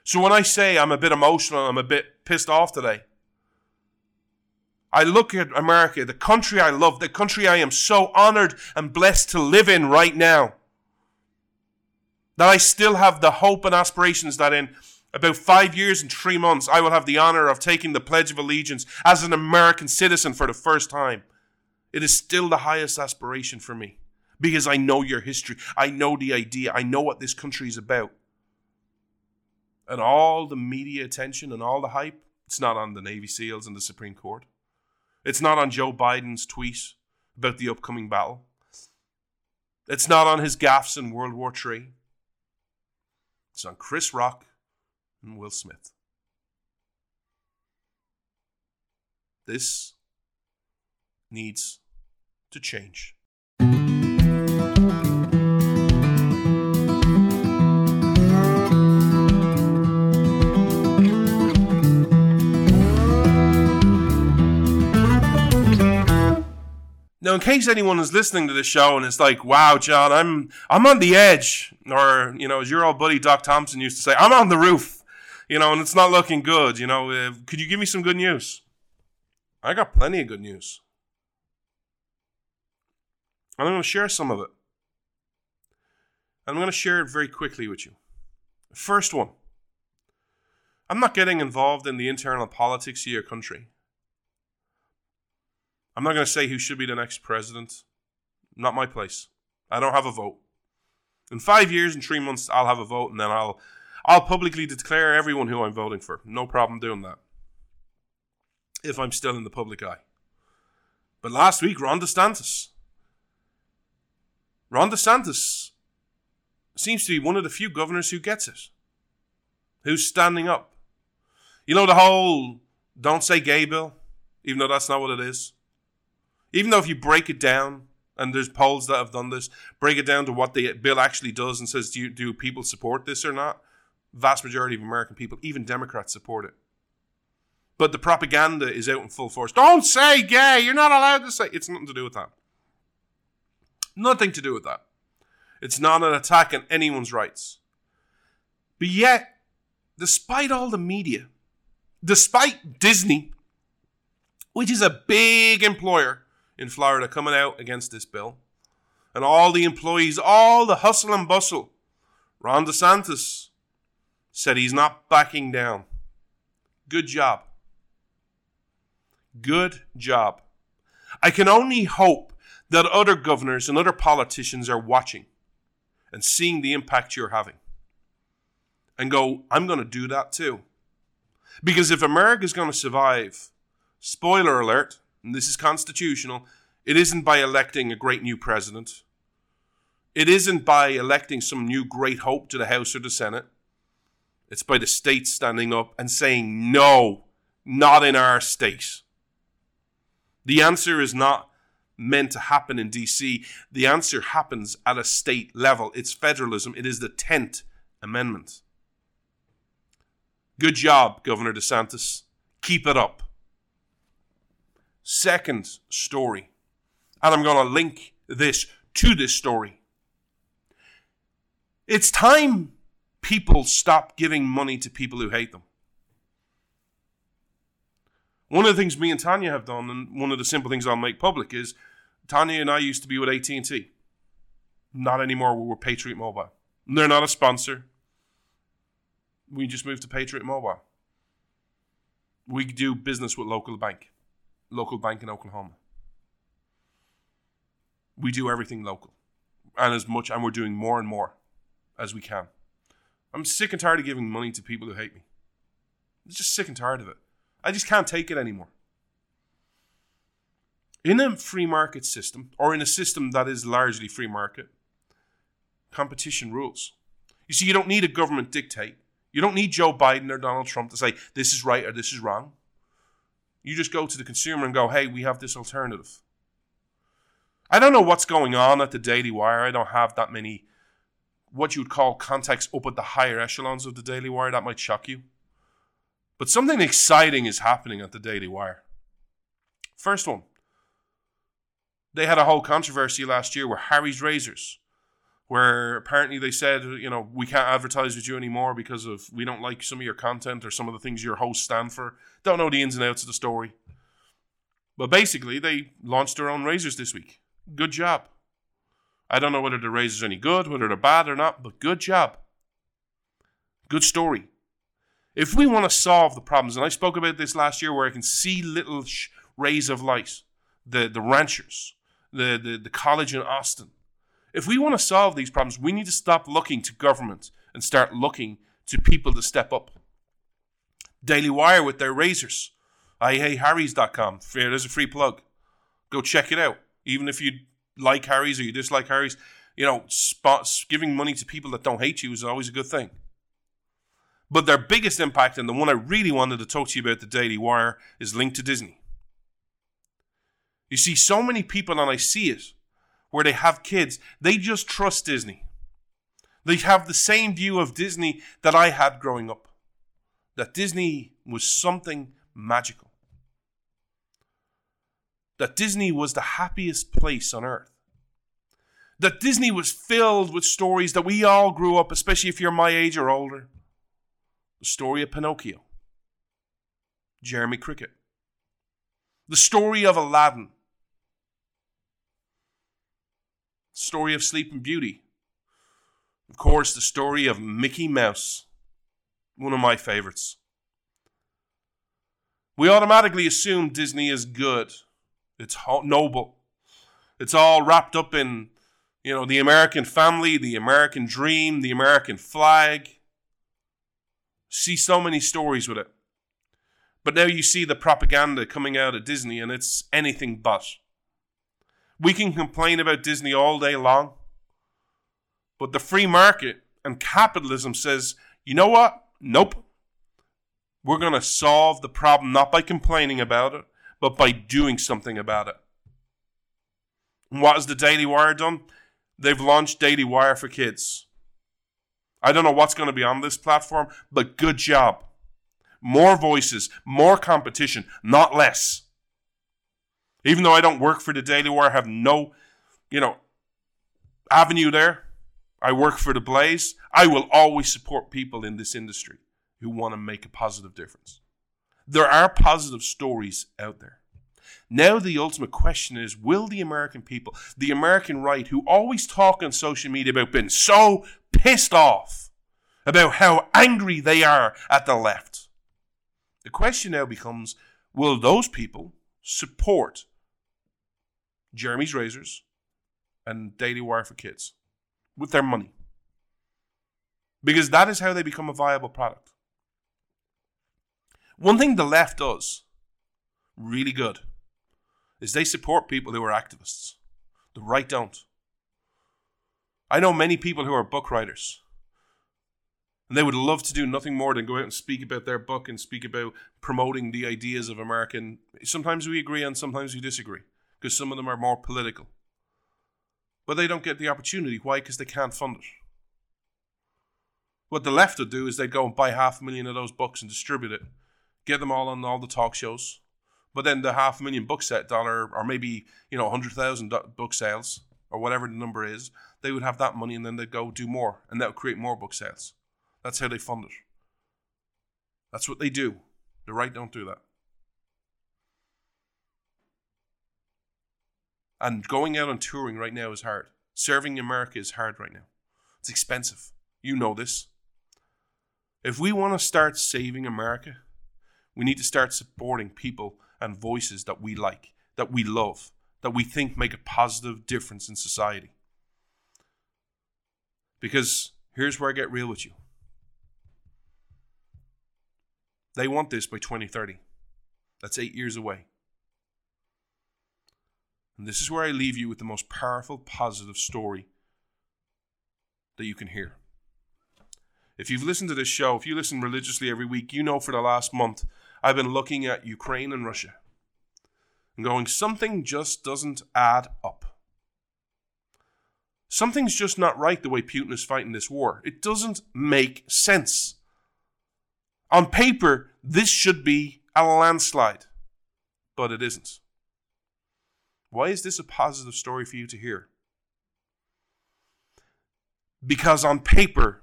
C: So when I say I'm a bit emotional, I'm a bit pissed off today, I look at America, the country I love, the country I am so honored and blessed to live in right now, that I still have the hope and aspirations that in about five years and three months, I will have the honor of taking the Pledge of Allegiance as an American citizen for the first time. It is still the highest aspiration for me because I know your history. I know the idea. I know what this country is about. And all the media attention and all the hype, it's not on the Navy SEALs and the Supreme Court. It's not on Joe Biden's tweet about the upcoming battle. It's not on his gaffes in World War III. It's on Chris Rock and Will Smith. This needs to change. Now, in case anyone is listening to the show and is like, "Wow, John, I'm I'm on the edge," or you know, as your old buddy Doc Thompson used to say, "I'm on the roof," you know, and it's not looking good. You know, uh, could you give me some good news? I got plenty of good news. And I'm going to share some of it. And I'm going to share it very quickly with you. First one I'm not getting involved in the internal politics of your country. I'm not going to say who should be the next president. Not my place. I don't have a vote. In five years and three months, I'll have a vote, and then I'll I'll publicly declare everyone who I'm voting for. No problem doing that. If I'm still in the public eye. But last week, Ron DeSantis. Ron DeSantis seems to be one of the few governors who gets it. Who's standing up. You know the whole don't say gay bill, even though that's not what it is. Even though if you break it down, and there's polls that have done this, break it down to what the bill actually does and says, do, you, do people support this or not? Vast majority of American people, even Democrats, support it. But the propaganda is out in full force. Don't say gay. You're not allowed to say. It's nothing to do with that. Nothing to do with that. It's not an attack on anyone's rights. But yet, despite all the media, despite Disney, which is a big employer in Florida coming out against this bill, and all the employees, all the hustle and bustle, Ron DeSantis said he's not backing down. Good job. Good job. I can only hope that other governors and other politicians are watching and seeing the impact you're having and go, I'm going to do that too. Because if America is going to survive, spoiler alert, and this is constitutional, it isn't by electing a great new president. It isn't by electing some new great hope to the House or the Senate. It's by the states standing up and saying, no, not in our state. The answer is not meant to happen in DC. The answer happens at a state level. It's federalism. It is the 10th Amendment. Good job, Governor DeSantis. Keep it up. Second story, and I'm going to link this to this story. It's time people stop giving money to people who hate them. One of the things me and Tanya have done, and one of the simple things I'll make public is Tanya and I used to be with AT&T. Not anymore. We're Patriot Mobile. They're not a sponsor. We just moved to Patriot Mobile. We do business with local bank, local bank in Oklahoma. We do everything local, and as much, and we're doing more and more as we can. I'm sick and tired of giving money to people who hate me. I'm just sick and tired of it. I just can't take it anymore. In a free market system, or in a system that is largely free market, competition rules. You see, you don't need a government dictate. You don't need Joe Biden or Donald Trump to say this is right or this is wrong. You just go to the consumer and go, hey, we have this alternative. I don't know what's going on at the Daily Wire. I don't have that many, what you would call contacts up at the higher echelons of the Daily Wire. That might shock you. But something exciting is happening at the Daily Wire. First one, they had a whole controversy last year where Harry's Razors where apparently they said, you know, we can't advertise with you anymore because of we don't like some of your content or some of the things your hosts stand for. Don't know the ins and outs of the story. But basically, they launched their own razors this week. Good job. I don't know whether the razors are any good, whether they're bad or not, but good job. Good story. If we want to solve the problems, and I spoke about this last year where I can see little sh- rays of light, the, the ranchers, the, the, the college in Austin. If we want to solve these problems, we need to stop looking to government and start looking to people to step up. Daily Wire with their razors. IHateHarrys.com. There's a free plug. Go check it out. Even if you like Harry's or you dislike Harry's, you know, spots giving money to people that don't hate you is always a good thing. But their biggest impact, and the one I really wanted to talk to you about the Daily Wire, is linked to Disney. You see, so many people, and I see it, where they have kids, they just trust Disney. They have the same view of Disney that I had growing up that Disney was something magical, that Disney was the happiest place on earth. That Disney was filled with stories that we all grew up, especially if you're my age or older. The story of Pinocchio, Jiminy Cricket, the story of Aladdin, story of Sleeping Beauty, of course, the story of Mickey Mouse, one of my favorites. We automatically assume Disney is good. It's noble. It's all wrapped up in, you know, the American family, the American dream, the American flag. See so many stories with it. But now you see the propaganda coming out of Disney and it's anything but. We can complain about Disney all day long, but the free market and capitalism says, you know what? Nope. We're going to solve the problem not by complaining about it, but by doing something about it. And what has the Daily Wire done? They've launched Daily Wire for Kids. I don't know what's going to be on this platform, but good job. More voices, more competition, not less. Even though I don't work for the Daily Wire, I have no, you know, avenue there. I work for the Blaze. I will always support people in this industry who want to make a positive difference. There are positive stories out there. Now, the ultimate question is will the American people, the American right, who always talk on social media about being so pissed off about how angry they are at the left, the question now becomes will those people support Jeremy's Razors and Daily Wire for Kids with their money? Because that is how they become a viable product. One thing the left does really good is they support people who are activists. The right don't. I know many people who are book writers. And they would love to do nothing more than go out and speak about their book and speak about promoting the ideas of American. Sometimes we agree and sometimes we disagree because some of them are more political. But they don't get the opportunity. Why? Because they can't fund it. What the left would do is they'd go and buy half a million of those books and distribute it, get them all on all the talk shows, but then the half a million book set dollar, or maybe you know hundred thousand book sales, or whatever the number is, they would have that money, and then they'd go do more, and that would create more book sales. That's how they fund it. That's what they do. The right don't do that. And going out on touring right now is hard. Serving America is hard right now. It's expensive. You know this. If we want to start saving America, we need to start supporting people and voices that we like, that we love, that we think make a positive difference in society. Because here's where I get real with you. They want this by 2030. That's eight years away. And this is where I leave you with the most powerful, positive story that you can hear. If you've listened to this show, if you listen religiously every week, you know for the last month I've been looking at Ukraine and Russia and going, something just doesn't add up. Something's just not right the way Putin is fighting this war. It doesn't make sense. On paper, this should be a landslide, but it isn't. Why is this a positive story for you to hear? because on paper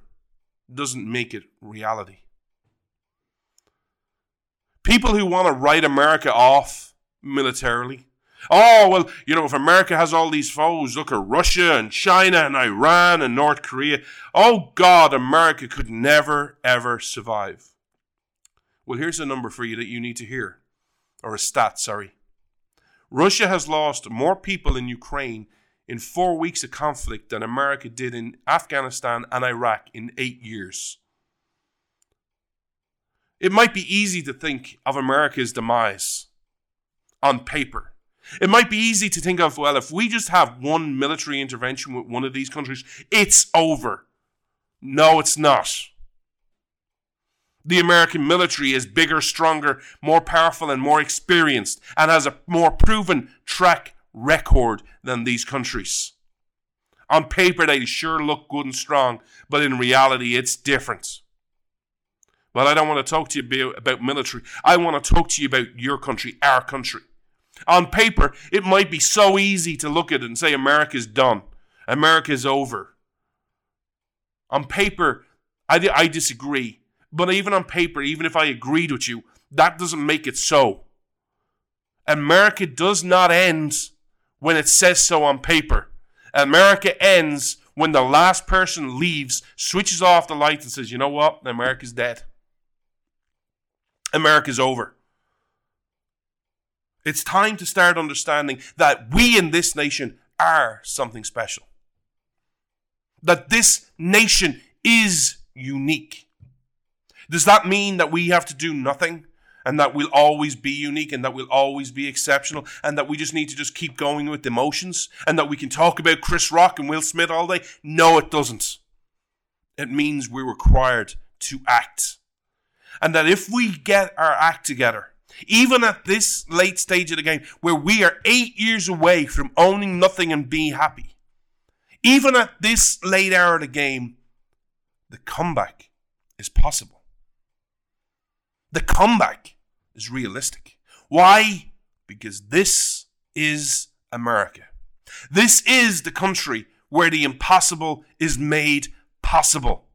C: doesn't make it reality. People who want to write America off militarily. Oh, well, you know, if America has all these foes, look at Russia and China and Iran and North Korea. Oh, God, America could never, ever survive. Well, here's a number for you that you need to hear, or a stat, sorry. Russia has lost more people in Ukraine in four weeks of conflict than America did in Afghanistan and Iraq in eight years. It might be easy to think of America's demise on paper. It might be easy to think of, well, if we just have one military intervention with one of these countries, it's over. No, it's not. The American military is bigger, stronger, more powerful, and more experienced, and has a more proven track record than these countries. On paper, they sure look good and strong, but in reality, it's different. Well, I don't want to talk to you about military. I want to talk to you about your country, our country. On paper, it might be so easy to look at it and say America's done, America's over. On paper, I, I disagree. But even on paper, even if I agreed with you, that doesn't make it so. America does not end when it says so on paper. America ends when the last person leaves, switches off the lights, and says, you know what? America's dead. America's over. It's time to start understanding that we in this nation are something special. That this nation is unique. Does that mean that we have to do nothing and that we'll always be unique and that we'll always be exceptional and that we just need to just keep going with the emotions and that we can talk about Chris Rock and Will Smith all day? No, it doesn't. It means we're required to act and that if we get our act together, even at this late stage of the game, where we are eight years away from owning nothing and being happy, even at this late hour of the game, the comeback is possible. The comeback is realistic. Why? Because this is America. This is the country where the impossible is made possible.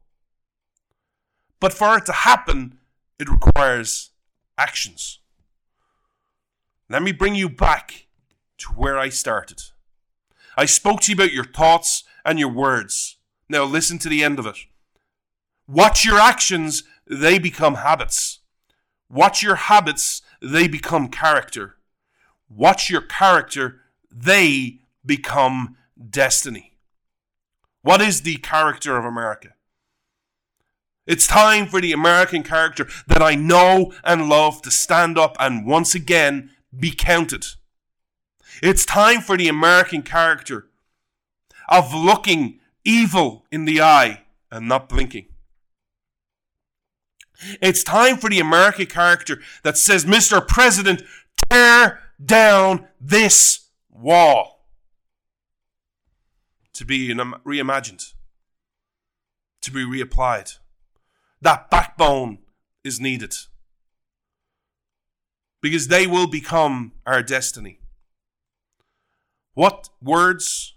C: But for it to happen, it requires actions. Let me bring you back to where I started. I spoke to you about your thoughts and your words. Now listen to the end of it. Watch your actions, they become habits. Watch your habits, they become character. Watch your character, they become destiny. What is the character of America? It's time for the American character that I know and love to stand up and once again be counted. It's time for the American character of looking evil in the eye and not blinking. It's time for the American character that says, Mr. President, tear down this wall. To be reimagined, to be reapplied. That backbone is needed. Because they will become our destiny. What words,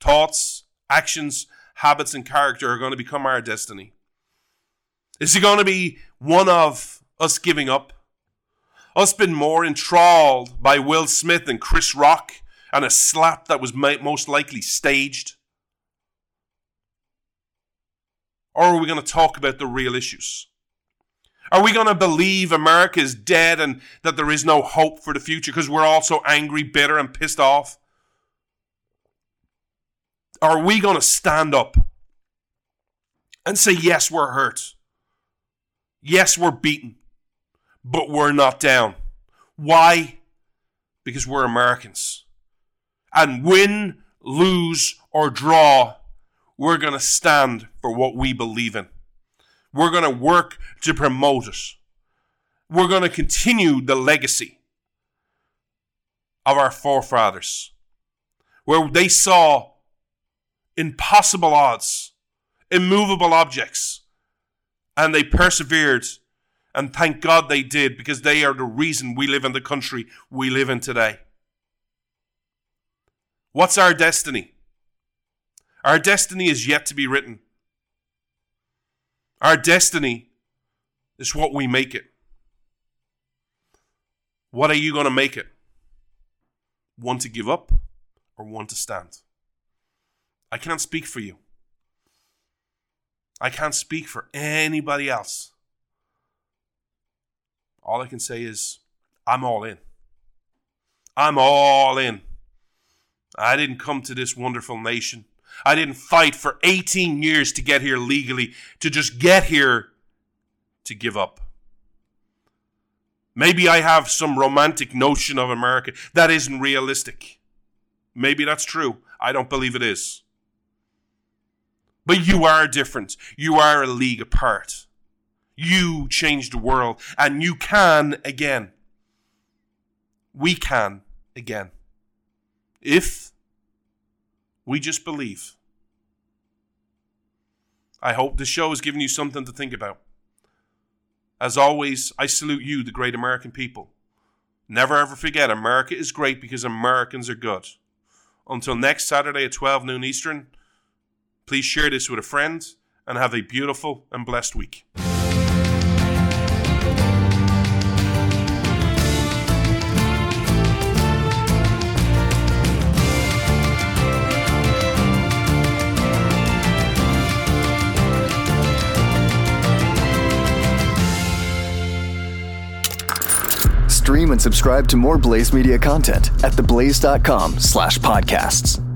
C: thoughts, actions, habits, and character are going to become our destiny? Is it going to be one of us giving up? Us being more enthralled by Will Smith and Chris Rock and a slap that was most likely staged? Or are we going to talk about the real issues? Are we going to believe America is dead and that there is no hope for the future because we're all so angry, bitter, and pissed off? Are we going to stand up and say, yes, we're hurt? Yes, we're beaten, but we're not down. Why? Because we're Americans. And win, lose, or draw, we're going to stand for what we believe in. We're going to work to promote it. We're going to continue the legacy of our forefathers, where they saw impossible odds, immovable objects, and they persevered. And thank God they did because they are the reason we live in the country we live in today. What's our destiny? Our destiny is yet to be written. Our destiny is what we make it. What are you going to make it? One to give up or one to stand? I can't speak for you. I can't speak for anybody else. All I can say is, I'm all in. I'm all in. I didn't come to this wonderful nation. I didn't fight for 18 years to get here legally, to just get here to give up. Maybe I have some romantic notion of America that isn't realistic. Maybe that's true. I don't believe it is. But you are different. You are a league apart. You changed the world, and you can again. We can again. If we just believe. I hope this show has given you something to think about. As always, I salute you, the great American people. Never ever forget, America is great because Americans are good. Until next Saturday at 12 noon Eastern, please share this with a friend and have a beautiful and blessed week.
A: Stream and subscribe to more Blaze Media content at theblaze.com slash podcasts.